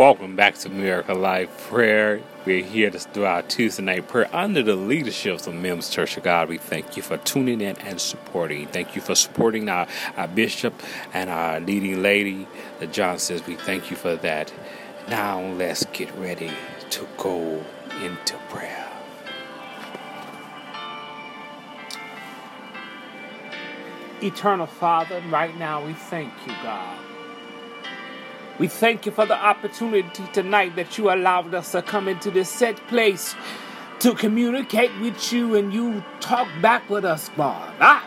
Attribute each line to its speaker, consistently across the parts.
Speaker 1: Welcome back to Miracle Life Prayer. We're here to do our Tuesday night prayer under the leadership of Mims Church of God. We thank you for tuning in and supporting. Thank you for supporting our, our bishop and our leading lady, the Johnsons. We thank you for that. Now let's get ready to go into prayer. Eternal Father, right now we thank you, God. We thank you for the opportunity tonight that you allowed us to come into this set place to communicate with you and you talk back with us, God. Ah,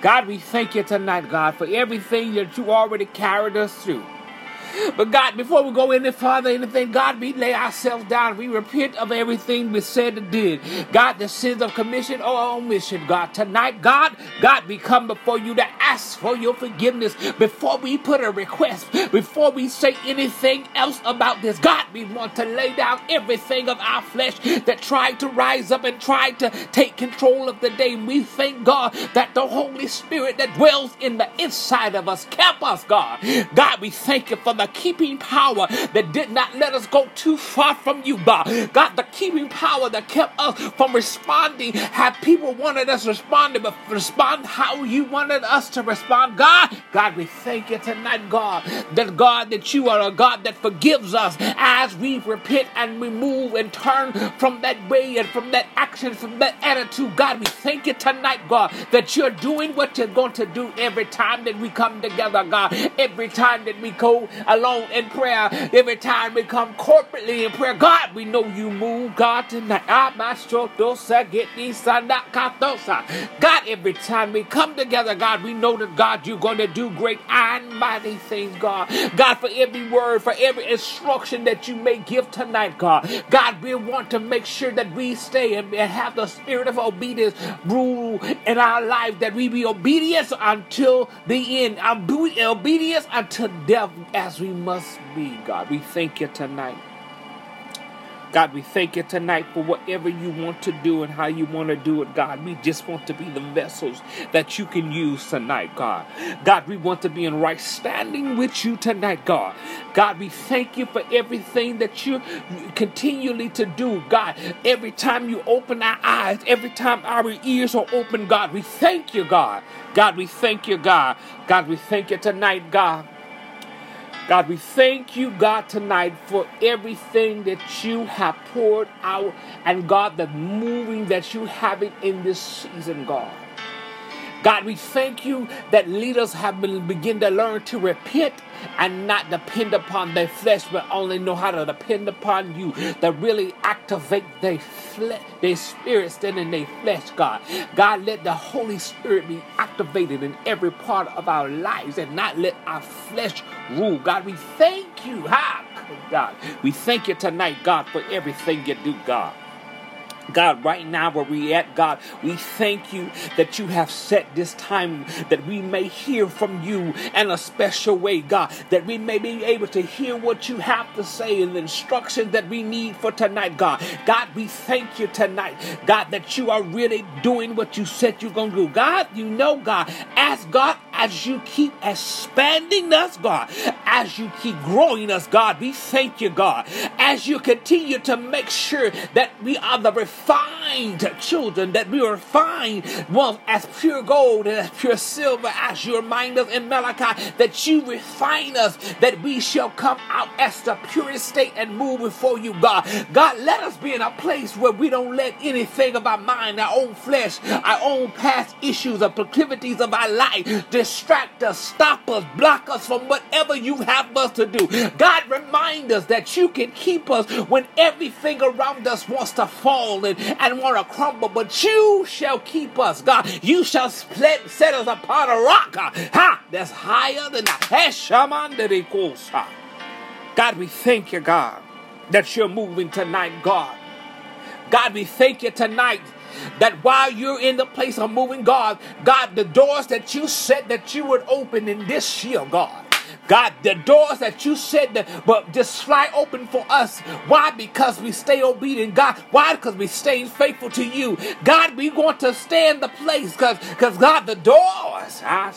Speaker 1: God, we thank you tonight, God, for everything that you already carried us through. But God, before we go any further, anything, God, we lay ourselves down. We repent of everything we said and did. God, the sins of commission or omission, God. Tonight, God, God, we come before you to ask for your forgiveness before we put a request, before we say anything else about this. God, we want to lay down everything of our flesh that tried to rise up and tried to take control of the day. We thank God that the Holy Spirit that dwells in the inside of us kept us, God. God, we thank you for the the keeping power that did not let us go too far from you, God. God, the keeping power that kept us from responding. Have people wanted us to respond, but respond how you wanted us to respond. God, God, we thank you tonight, God, that God, that you are a God that forgives us as we repent and we move and turn from that way and from that action, from that attitude. God, we thank you tonight, God, that you're doing what you're going to do every time that we come together, God. Every time that we go alone in prayer, every time we come corporately in prayer, God, we know you move, God, tonight. Ah. God, every time we come together, God, we know that, God, you're going to do great and mighty things, God. God, for every word, for every instruction that you may give tonight, God. God, we want to make sure that we stay and have the spirit of obedience rule in our life, that we be obedient until the end, obedience until death as we we must be, God. We thank you tonight. God, we thank you tonight for whatever you want to do and how you want to do it, God. We just want to be the vessels that you can use tonight, God. God, we want to be in right standing with you tonight, God. God, we thank you for everything that you continually to do, God. Every time you open our eyes, every time our ears are open, God, we thank you, God. God, we thank you, God. God, we thank you tonight, God. God, we thank you, God, tonight for everything that you have poured out and God, the moving that you have it in this season, God. God, we thank you that leaders have been begin to learn to repent and not depend upon their flesh, but only know how to depend upon you. To really activate their flesh, their spirit standing in their flesh, God. God, let the Holy Spirit be activated in every part of our lives and not let our flesh rule. God, we thank you. Ha, God. We thank you tonight, God, for everything you do, God. God, right now where we at, God, we thank you that you have set this time that we may hear from you in a special way, God, that we may be able to hear what you have to say and the instructions that we need for tonight, God. God, we thank you tonight, God, that you are really doing what you said you're going to do. God, you know, God, as God, as you keep expanding us, God, as you keep growing us, God, we thank you, God, as you continue to make sure that we are the fire children, that we are refined well, as pure gold and as pure silver, as you remind us in Malachi, that you refine us, that we shall come out as the purest state and move before you, God. God, let us be in a place where we don't let anything of our mind, our own flesh, our own past issues, or proclivities of our life distract us, stop us, block us from whatever you have us to do. God, remind us that you can keep us when everything around us wants to fall and, and want to crumble, but you shall keep us, God. You shall split, set us upon a rock, ha, that's higher than the. God, we thank you, God, that you're moving tonight, God. God, we thank you tonight that while you're in the place of moving, God, God, the doors that you said that you would open in this year, God. God, the doors that you said that but just fly open for us. Why? Because we stay obedient. God, why? Because we stay faithful to you. God, we want to stay in the place because because God, the doors. Ah,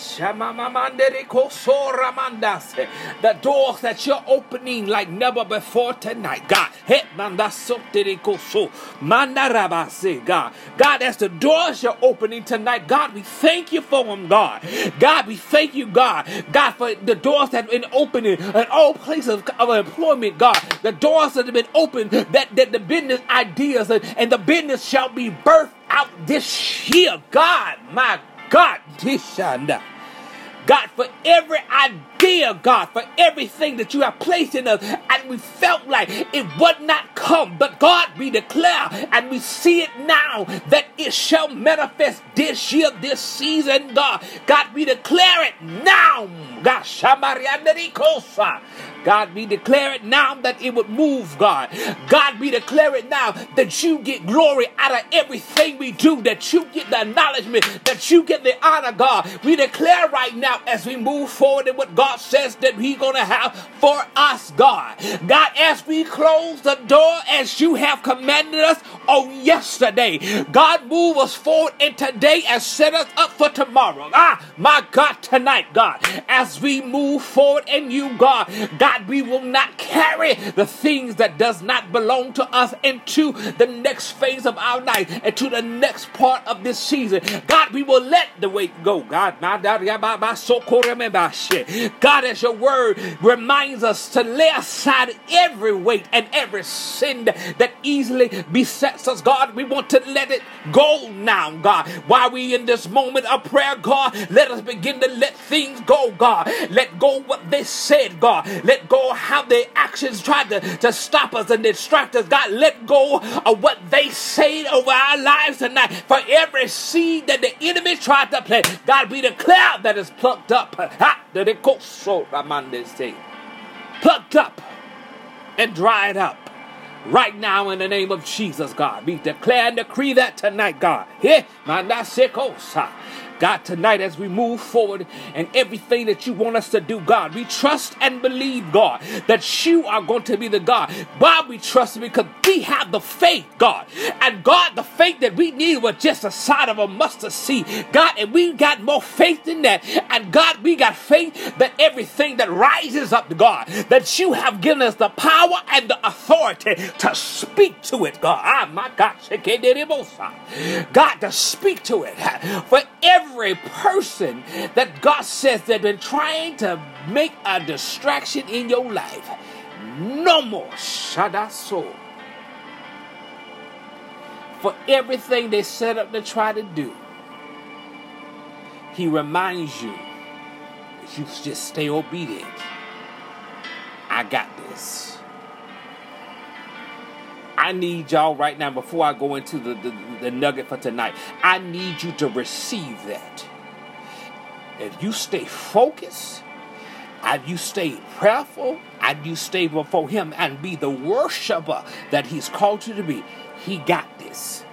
Speaker 1: the doors that you're opening like never before tonight. God. God. God, as the doors you're opening tonight, God, we thank you for them, God. God, we thank you, God. God, for the doors that have been opening in all places of, of employment, God. The doors that have been opened, that, that the business ideas and, and the business shall be birthed out this year. God, my God, Tishanda. God, for every idea, God, for everything that you have placed in us, and we felt like it would not come. But God, we declare and we see it now that it shall manifest this year, this season, God. God, we declare it now. God, God, we declare it now that it would move, God. God, we declare it now that you get glory out of everything we do, that you get the acknowledgement, that you get the honor, God. We declare right now as we move forward in what God says that He's going to have for us, God. God, as we close the door as you have commanded us on yesterday, God, move us forward in today and set us up for tomorrow. Ah, my God, tonight, God, as we move forward in you, God, God, we will not carry the things that does not belong to us into the next phase of our life and to the next part of this season. God, we will let the weight go. God, my God, as your word reminds us to lay aside every weight and every sin that easily besets us, God, we want to let it go now, God. While we in this moment of prayer, God, let us begin to let things go, God. Let go what they said, God. Let go how their actions tried to, to stop us and distract us, God. Let go of what they said over our lives tonight. For every seed that the enemy tried to plant, God, we declare that is plucked up. Plucked up and dried up right now in the name of Jesus, God. We declare and decree that tonight, God. Here, God, tonight as we move forward and everything that you want us to do, God, we trust and believe, God, that you are going to be the God. Why we trust because we have the faith, God. And God, the faith that we need was just a side of a mustard seed, God, and we got more faith than that. And God, we got faith that everything that rises up to God, that you have given us the power and the authority to speak to it, God. Ah, my God. God, to speak to it. For every every person that God says they've been trying to make a distraction in your life. No more shadaso. For everything they set up to try to do, He reminds you you just stay obedient. I got this. I need y'all right now, before I go into the, the, the nugget for tonight, I need you to receive that. If you stay focused, and you stay prayerful, and you stay before Him and be the worshiper that He's called you to be, He got this.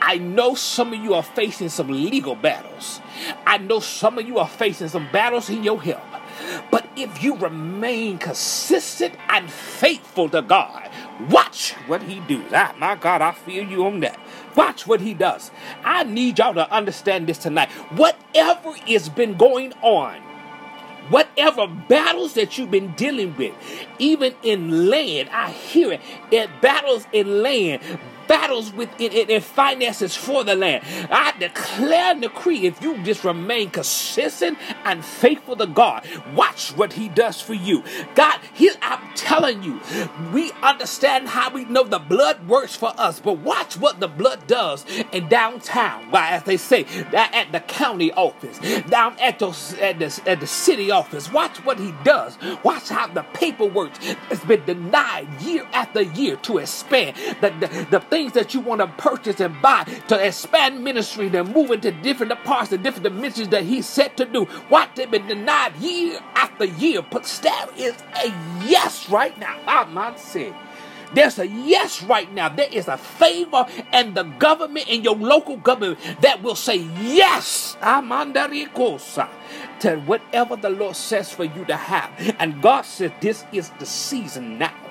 Speaker 1: I know some of you are facing some legal battles. I know some of you are facing some battles in your health. But if you remain consistent and faithful to God, Watch what he does. Ah, my God, I feel you on that. Watch what he does. I need y'all to understand this tonight. Whatever has been going on, whatever battles that you've been dealing with, even in land, I hear it. It battles in land, battles with in, in, in finances for the land. I declare and decree if you just remain consistent and faithful to God, watch what He does for you. God, he, I'm telling you, we understand how we know the blood works for us, but watch what the blood does in downtown. Well, as they say, at the county office, down at the, at the, at the city office. Watch what He does. Watch how the paperwork has been denied year after year to expand. The, the, the thing things that you want to purchase and buy to expand ministry, to move into different parts and different dimensions that He set to do. What they've been denied year after year, but there is a yes right now. I'm not saying. There's a yes right now. There is a favor and the government and your local government that will say yes. I'm under to whatever the Lord says for you to have. And God said, this is the season now.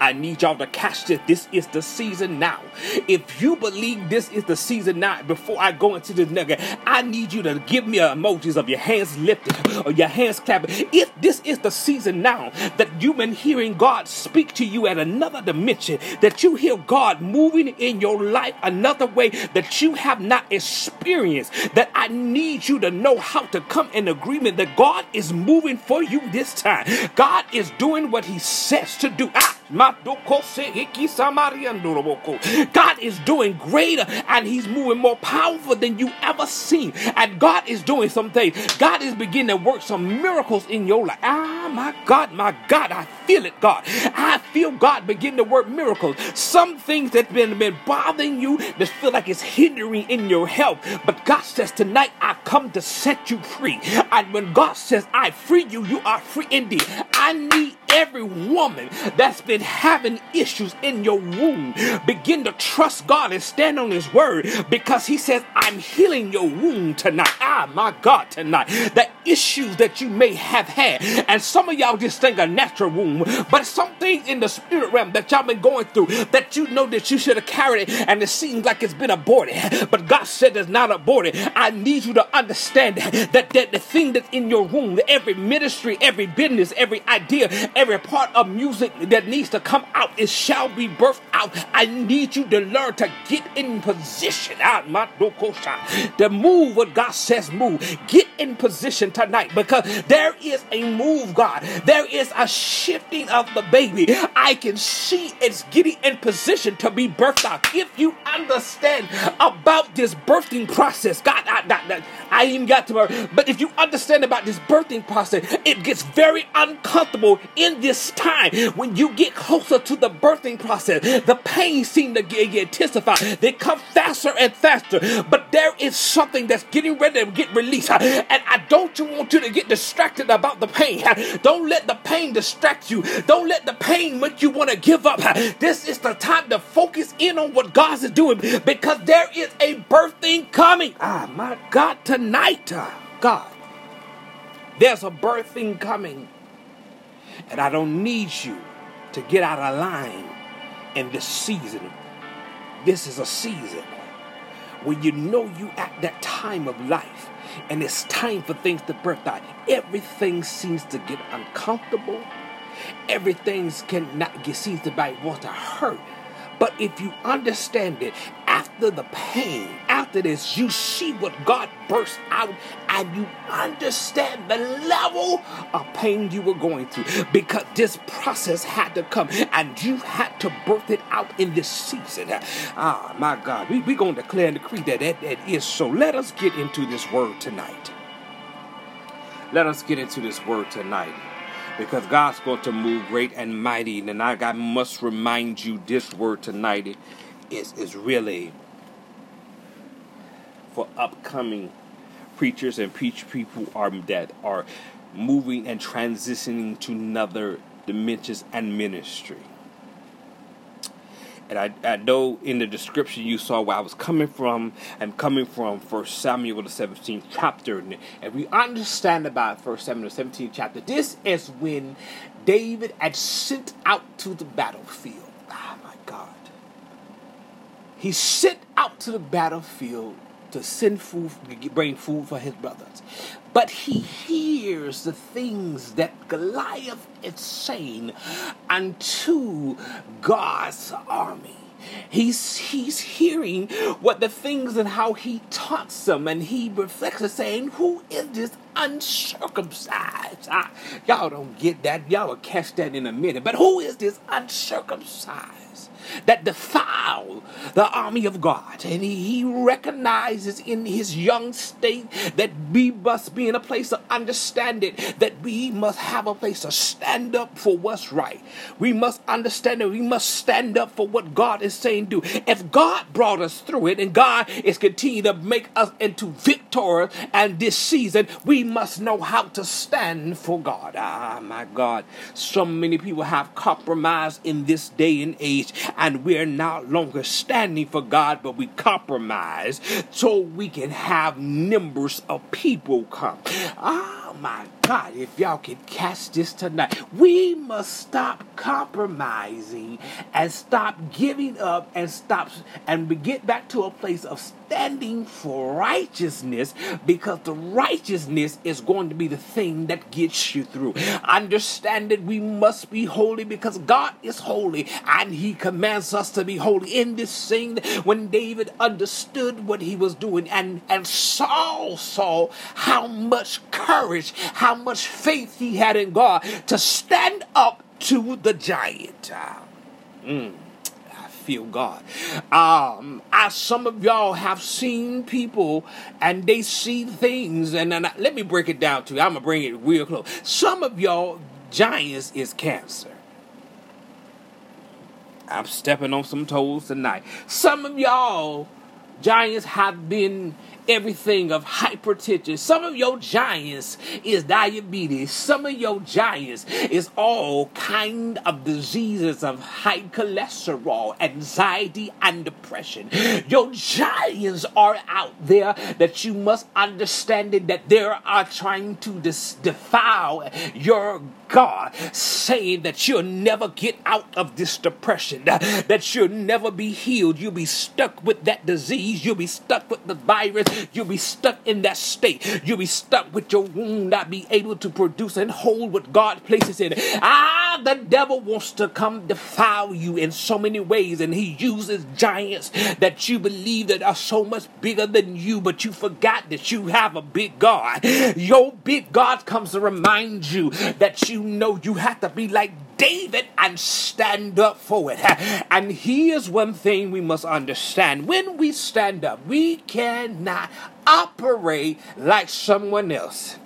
Speaker 1: I need y'all to catch this. This is the season now. If you believe this is the season now, before I go into this nugget, I need you to give me emojis of your hands lifted or your hands clapping. If this is the season now that you've been hearing God speak to you at another dimension, that you hear God moving in your life another way that you have not experienced, that I need you to know how to come in agreement that God is moving for you this time. God is doing what He says to do. Ah, God is doing greater and He's moving more powerful than you ever seen. And God is doing some things. God is beginning to work some miracles in your life. Ah, my God, my God, I feel it, God. I feel God begin to work miracles. Some things that's been, been bothering you that feel like it's hindering in your health. But God says, Tonight I come to set you free. And when God says, I free you, you are free indeed. I need every woman that's been having issues in your womb begin to trust God and stand on His word because He says, I'm healing your womb tonight. Ah, my God, tonight. The issues that you may have had. And some of y'all just think a natural womb, but some things in the spirit realm that y'all been going through that you know that you should have carried it and it seems like it's been aborted. But God said it's not aborted. I need you to understand that, that the thing that's in your womb, every ministry, every business, every idea, every every part of music that needs to come out, it shall be birthed out. I need you to learn to get in position. Ah, to move what God says move. Get in position tonight because there is a move, God. There is a shifting of the baby. I can see it's getting in position to be birthed out. If you understand about this birthing process, God, I, I, I even got to, her. but if you understand about this birthing process, it gets very uncomfortable in this time, when you get closer to the birthing process, the pain seems to get, get intensified. They come faster and faster. But there is something that's getting ready to get released. And I don't want you to get distracted about the pain. Don't let the pain distract you. Don't let the pain make you want to give up. This is the time to focus in on what God is doing because there is a birthing coming. Ah, my God, tonight, Uh, God, there's a birthing coming. And I don't need you to get out of line in this season. This is a season when you know you at that time of life and it's time for things to birth out. Everything seems to get uncomfortable. Everything cannot get seems to be want to hurt. But if you understand it, after the pain, after this, you see what God burst out and you understand the level of pain you were going through because this process had to come and you had to birth it out in this season. Ah, my God, we're we going to declare and decree that, that that is so. Let us get into this word tonight. Let us get into this word tonight because God's going to move great and mighty. And I, I must remind you this word tonight is, is really for upcoming preachers and preach people are that are moving and transitioning to another dimensions and ministry. And I, I know in the description you saw where I was coming from. I'm coming from First Samuel the 17th chapter. And we understand about First Samuel the 17th chapter. This is when David had sent out to the battlefield. Ah, my God. He sent out to the battlefield to send food, bring food for his brothers. But he hears the things that Goliath is saying unto God's army. He's he's hearing what the things and how he taunts them, and he reflects and saying, "Who is this uncircumcised?" Ah, y'all don't get that. Y'all will catch that in a minute. But who is this uncircumcised? That defile the army of God. And he recognizes in his young state that we must be in a place of understanding, that we must have a place to stand up for what's right. We must understand that we must stand up for what God is saying do. If God brought us through it and God is continuing to make us into victors and this season, we must know how to stand for God. Ah, my God. So many people have compromised in this day and age, and we're no longer standing for God, but we compromise so we can have numbers of people come. Ah, my God, if y'all can catch this tonight, we must stop compromising and stop giving up and stop and we get back to a place of standing for righteousness because the righteousness is going to be the thing that gets you through. Understand that we must be holy because God is holy and He commands us to be holy. In this thing, when David understood what he was doing and, and Saul saw how much courage, how much faith he had in God to stand up to the giant. Mm feel God. Um, some of y'all have seen people and they see things, and, and let me break it down to you. I'm gonna bring it real close. Some of y'all giants is cancer. I'm stepping on some toes tonight. Some of y'all giants have been everything of hypertension. Some of your giants is diabetes. Some of your giants is all kind of diseases of high cholesterol, anxiety, and depression. Your giants are out there that you must understand it that they are trying to dis- defile your God, saying that you'll never get out of this depression, that you'll never be healed. You'll be stuck with that disease. You'll be stuck with the virus. You'll be stuck in that state. You'll be stuck with your womb not be able to produce and hold what God places in. Ah, the devil wants to come defile you in so many ways, and he uses giants that you believe that are so much bigger than you, but you forgot that you have a big God. Your big God comes to remind you that you know you have to be like David and stand up for it. And here's one thing we must understand when we stand up, we cannot operate like someone else.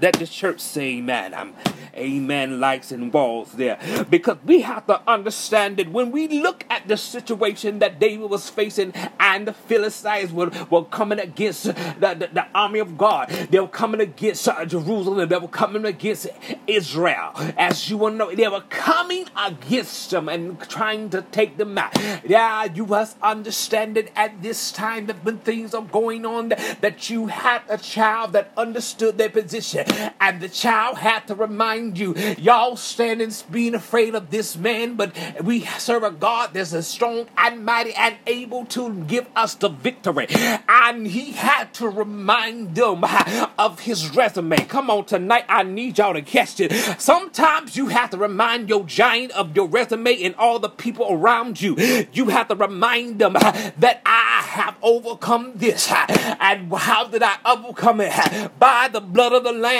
Speaker 1: Let the church say amen. I'm amen likes and walls there. Because we have to understand that when we look at the situation that David was facing and the Philistines were, were coming against the, the, the army of God, they were coming against uh, Jerusalem, they were coming against Israel. As you will know, they were coming against them and trying to take them out. Yeah, you must understand that at this time that when things are going on, that, that you had a child that understood their position, and the child had to remind you. Y'all standing being afraid of this man, but we serve a God that's a strong and mighty and able to give us the victory. And he had to remind them of his resume. Come on, tonight I need y'all to catch it. Sometimes you have to remind your giant of your resume and all the people around you. You have to remind them that I have overcome this. And how did I overcome it? By the blood of the Lamb,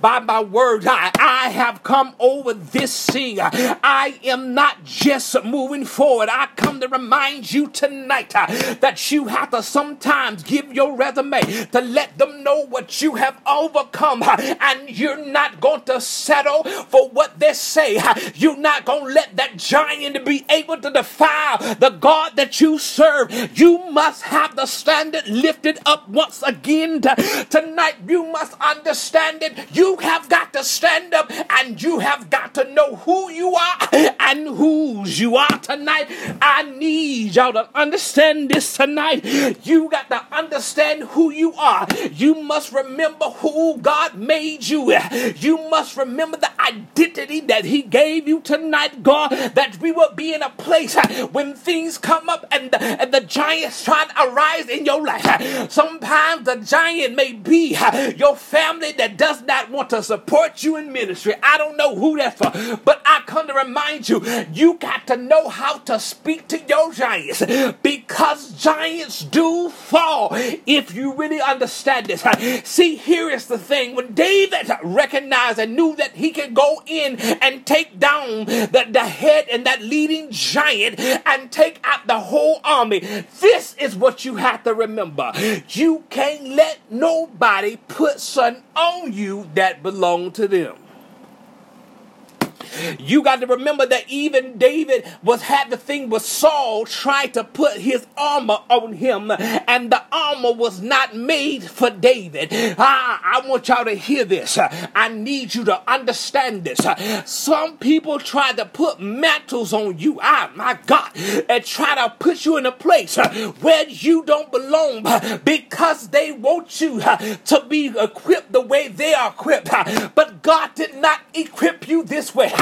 Speaker 1: by my word. I, I have come over this thing. I am not just moving forward. I come to remind you tonight uh, that you have to sometimes give your resume to let them know what you have overcome. And you're not going to settle for what they say. You're not going to let that giant be able to defile the God that you serve. You must have the standard lifted up once again. Tonight, you must understand it. You have got to stand up and you have got to know who you are and whose you are tonight. I need y'all to understand this tonight. You got to understand who you are. You must remember who God made you. You must remember the identity that He gave you tonight, God, that we will be in a place when things come up and the, and the giants try to arise in your life. Sometimes the giant may be your family that does not want to support you in ministry. I don't know who that's for, but I come to remind you, you got to know how to speak to your giants because giants do fall if you really understand this. See, here is the thing. When David recognized and knew that he could go in and take down the, the head and that leading giant and take out the whole army. This is what you have to remember. You can't let nobody put something on you that belong to them. You got to remember that even David was had the thing with Saul trying to put his armor on him, and the armor was not made for David. Ah, I want y'all to hear this. I need you to understand this. Some people try to put mantles on you, ah, my God, and try to put you in a place where you don't belong because they want you to be equipped the way they are equipped. But God did not equip you this way.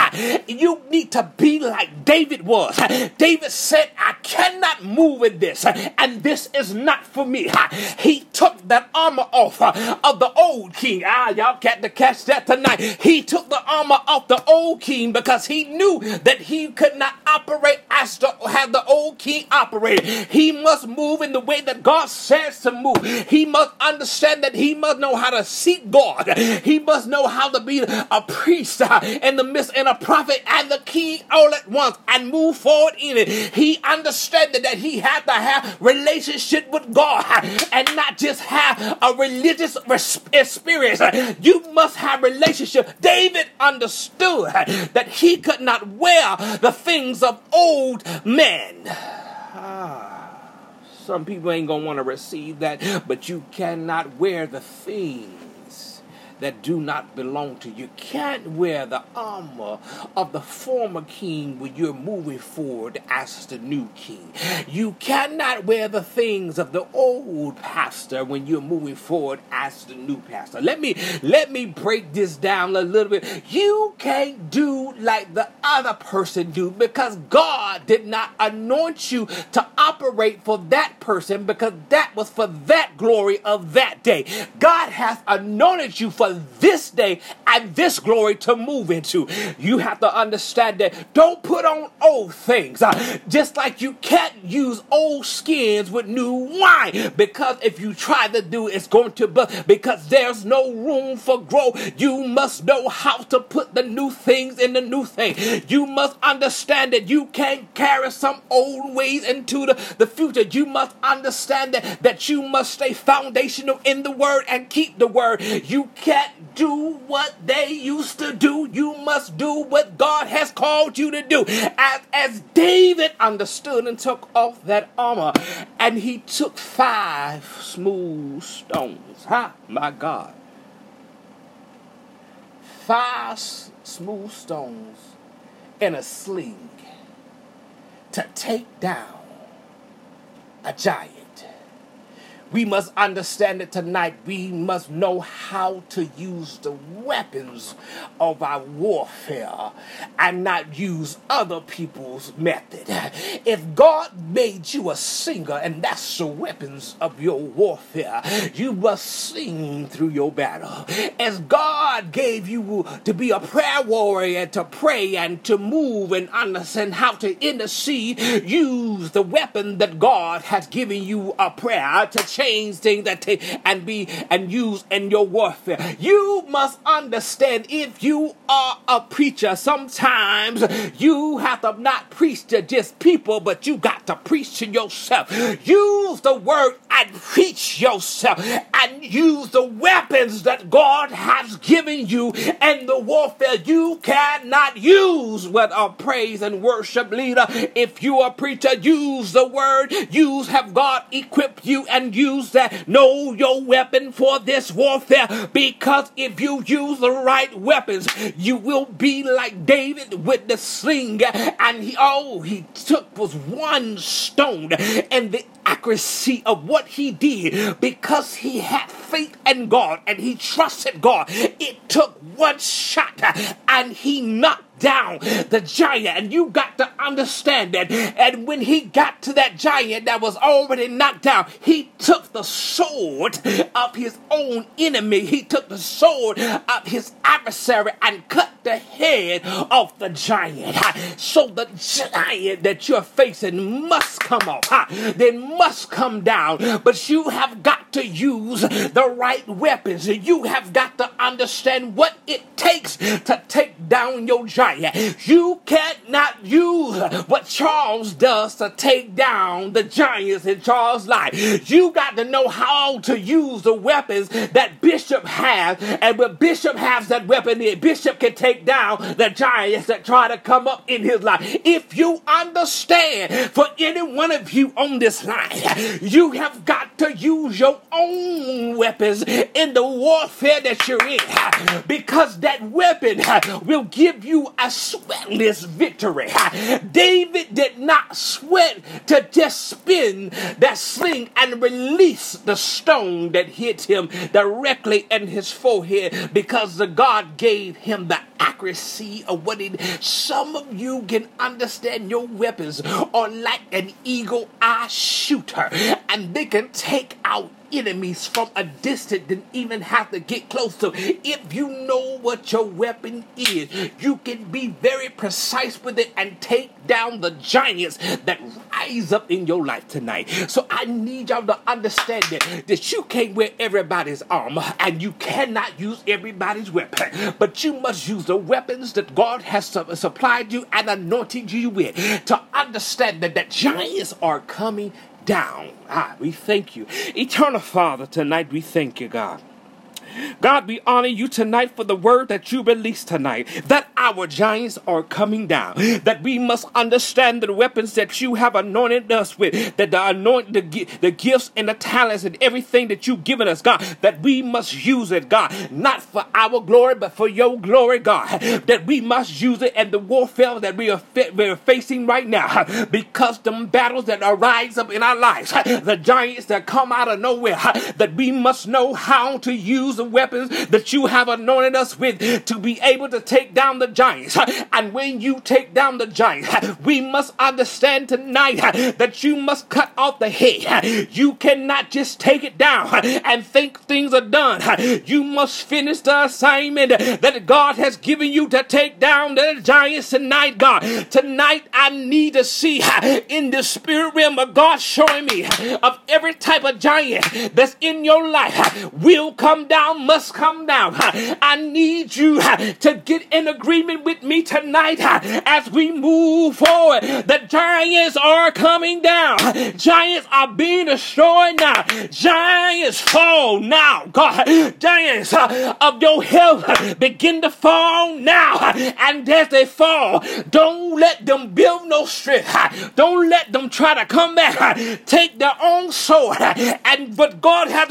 Speaker 1: You need to be like David was. David said, I cannot move in this, and this is not for me. He took that armor off of the old king. Ah, y'all got to catch that tonight. He took the armor off the old king because he knew that he could not operate as to have the old king operate. He must move in the way that God says to move. He must understand that he must know how to seek God. He must know how to be a priest in the midst and a prophet and the king all at once and move forward in it. He understood that he had to have relationship with God and not just have a religious experience. You must have relationship. David understood that he could not wear the things of old men. Ah. Some people ain't gonna want to receive that, but you cannot wear the things that do not belong to you. You can't wear the armor of the former king when you're moving forward as the new king. You cannot wear the things of the old pastor when you're moving forward as the new pastor. Let me let me break this down a little bit. You can't do like the other person do because God did not anoint you to operate for that person because that was for that glory of that day. God has anointed you for this day and this glory to move into. You have to understand that don't put on old things. Uh, just like you can't use old skins with new wine because if you try to do it's going to bust because there's no room for growth. You must know how to put the new things in the new thing. You must understand that you can't carry some old ways into the, the future. You must understand that, that you must stay foundational in the word and keep the word. You can't can't do what they used to do. You must do what God has called you to do. As, as David understood and took off that armor, and he took five smooth stones. Ha, my God. Five smooth stones in a sling to take down a giant. We must understand it tonight. We must know how to use the weapons of our warfare and not use other people's method. If God made you a singer and that's the weapons of your warfare, you must sing through your battle. As God gave you to be a prayer warrior to pray and to move and understand how to intercede, use the weapon that God has given you a prayer to change change things that take and be and use in your warfare. You must understand if you are a preacher, sometimes you have to not preach to just people, but you got to preach to yourself. Use the word and preach yourself and use the weapons that God has given you and the warfare. You cannot use with a praise and worship leader. If you are a preacher, use the word, use have God equipped you and use use that. Know your weapon for this warfare because if you use the right weapons, you will be like David with the sling. And he, all he took was one stone and the accuracy of what he did because he had faith in God and he trusted God. It took one shot and he knocked down the giant. And you got to understand that. And when he got to that giant that was already knocked down, he took the sword of his own enemy. He took the sword of his adversary and cut the head of the giant. So the giant that you're facing must come off. They must come down. But you have got to use the right weapons. You have got to understand what it takes to take down your giant. You cannot use what Charles does to take down the giants in Charles' life. You got to know how to use the weapons that Bishop has. And when Bishop has that weapon, Bishop can take down the giants that try to come up in his life. If you understand, for any one of you on this line, you have got to use your own weapons in the warfare that you're in because that weapon will give you a sweatless victory. David did not sweat to just spin that sling and release the stone that hit him directly in his forehead because the God gave him the accuracy of what it some of you can understand your weapons are like an eagle eye shooter and they can take out enemies from a distance than even have to get close to. If you know what your weapon is, you can be very precise with it and take down the giants that rise up in your life tonight. So I need y'all to understand that, that you can't wear everybody's armor and you cannot use everybody's weapon, but you must use the weapons that God has supplied you and anointed you with to understand that the giants are coming down. Ah, we thank you. Eternal Father, tonight we thank you, God. God, we honor you tonight for the word that you released tonight. That our giants are coming down. That we must understand the weapons that you have anointed us with. That the anoint the, the gifts and the talents and everything that you've given us, God. That we must use it, God. Not for our glory, but for your glory, God. That we must use it in the warfare that we are, we are facing right now. Because the battles that arise up in our lives, the giants that come out of nowhere, that we must know how to use the weapons that you have anointed us with to be able to take down the giants. And when you take down the giants, we must understand tonight that you must cut off the head. You cannot just take it down and think things are done. You must finish the assignment that God has given you to take down the giants tonight, God. Tonight, I need to see in the spirit realm of God showing me of every type of giant that's in your life will come down down must come down. I need you to get in agreement with me tonight as we move forward. The giants are coming down. Giants are being destroyed now. Giants fall now. God, giants of your health begin to fall now. And as they fall, don't let them build no strength. Don't let them try to come back. Take their own sword and what God has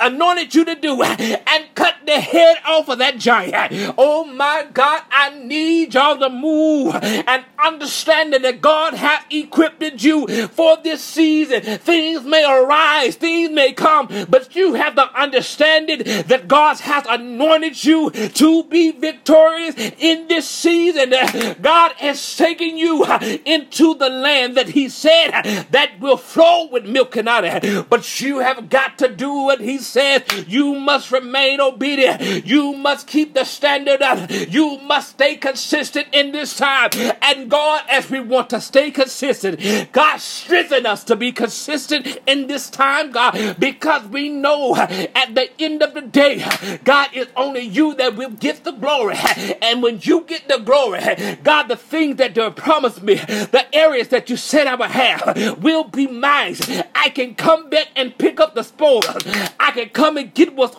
Speaker 1: anointed you to do and cut the head off of that giant. Oh my God, I need y'all to move and understanding that God has equipped you for this season. Things may arise, things may come, but you have the understanding that God has anointed you to be victorious in this season. God is taking you into the land that He said that will flow with milk and honey. But you have got to do what He says. You must remain obedient. You must keep the standard up. You must stay consistent in this time. And God, as we want to stay consistent, God strengthen us to be consistent in this time, God, because we know at the end of the day, God, it's only you that will get the glory. And when you get the glory, God, the things that you promised me, the areas that you said I would have, will be mine. I can come back and pick up the spoils. I can come and get what's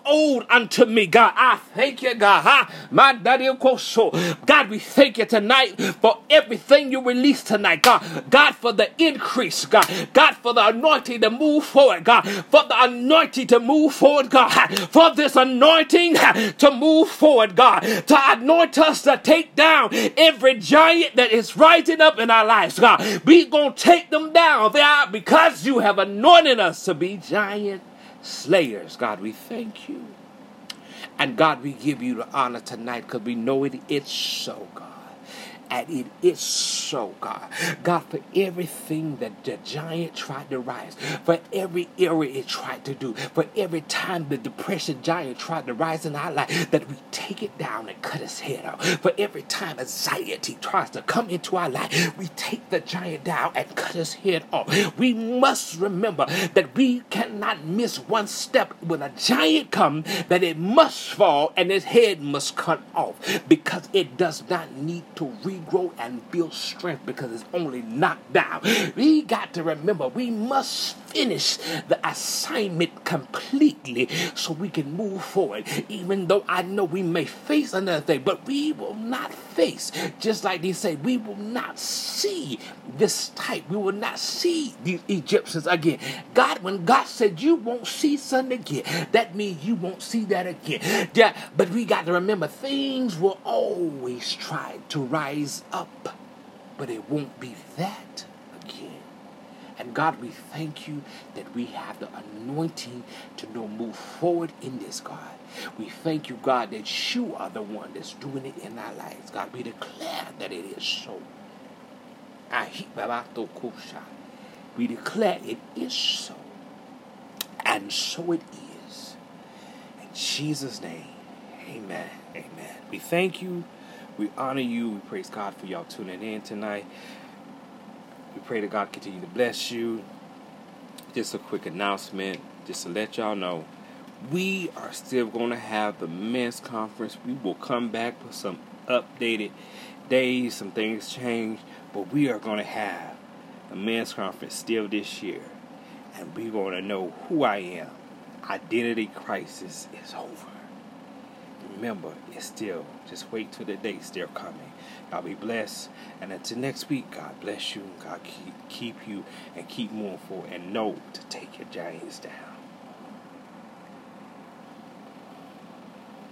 Speaker 1: unto me, God. I thank you, God. My daddy God, we thank you tonight for everything you released tonight, God. God, for the increase, God. God, for the anointing to move forward, God. For the anointing to move forward, God. For this anointing to move forward, God. To anoint us to take down every giant that is rising up in our lives, God. We gonna take them down, God, because you have anointed us to be giant slayers. God, we thank you. And God, we give you the honor tonight because we know it, it's so, God. And it is so, God. God, for everything that the giant tried to rise, for every area it tried to do, for every time the depression giant tried to rise in our life, that we take it down and cut its head off. For every time anxiety tries to come into our life, we take the giant down and cut his head off. We must remember that we cannot miss one step when a giant comes, that it must fall and its head must cut off because it does not need to regrow and build strength because it's only knocked down. We got to remember we must finish the assignment completely so we can move forward. Even though I know we may face another thing, but we will not face, just like they say, we will not see this type. We will not see these Egyptians again. God, when God said you won't see something again, that means you won't see that again. Yeah, but we got to remember things will always try to rise up, but it won't be that and God, we thank you that we have the anointing to know move forward in this, God. We thank you, God, that you are the one that's doing it in our lives. God, we declare that it is so. We declare it is so. And so it is. In Jesus' name, amen. Amen. We thank you. We honor you. We praise God for y'all tuning in tonight. We pray that God continue to bless you. Just a quick announcement, just to let y'all know, we are still going to have the men's conference. We will come back with some updated days, some things change, but we are going to have a men's conference still this year. And we're going to know who I am. Identity crisis is over. Remember, it's still, just wait till the day's still coming. God be blessed. And until next week, God bless you. God keep, keep you and keep moving forward. And know to take your giants down.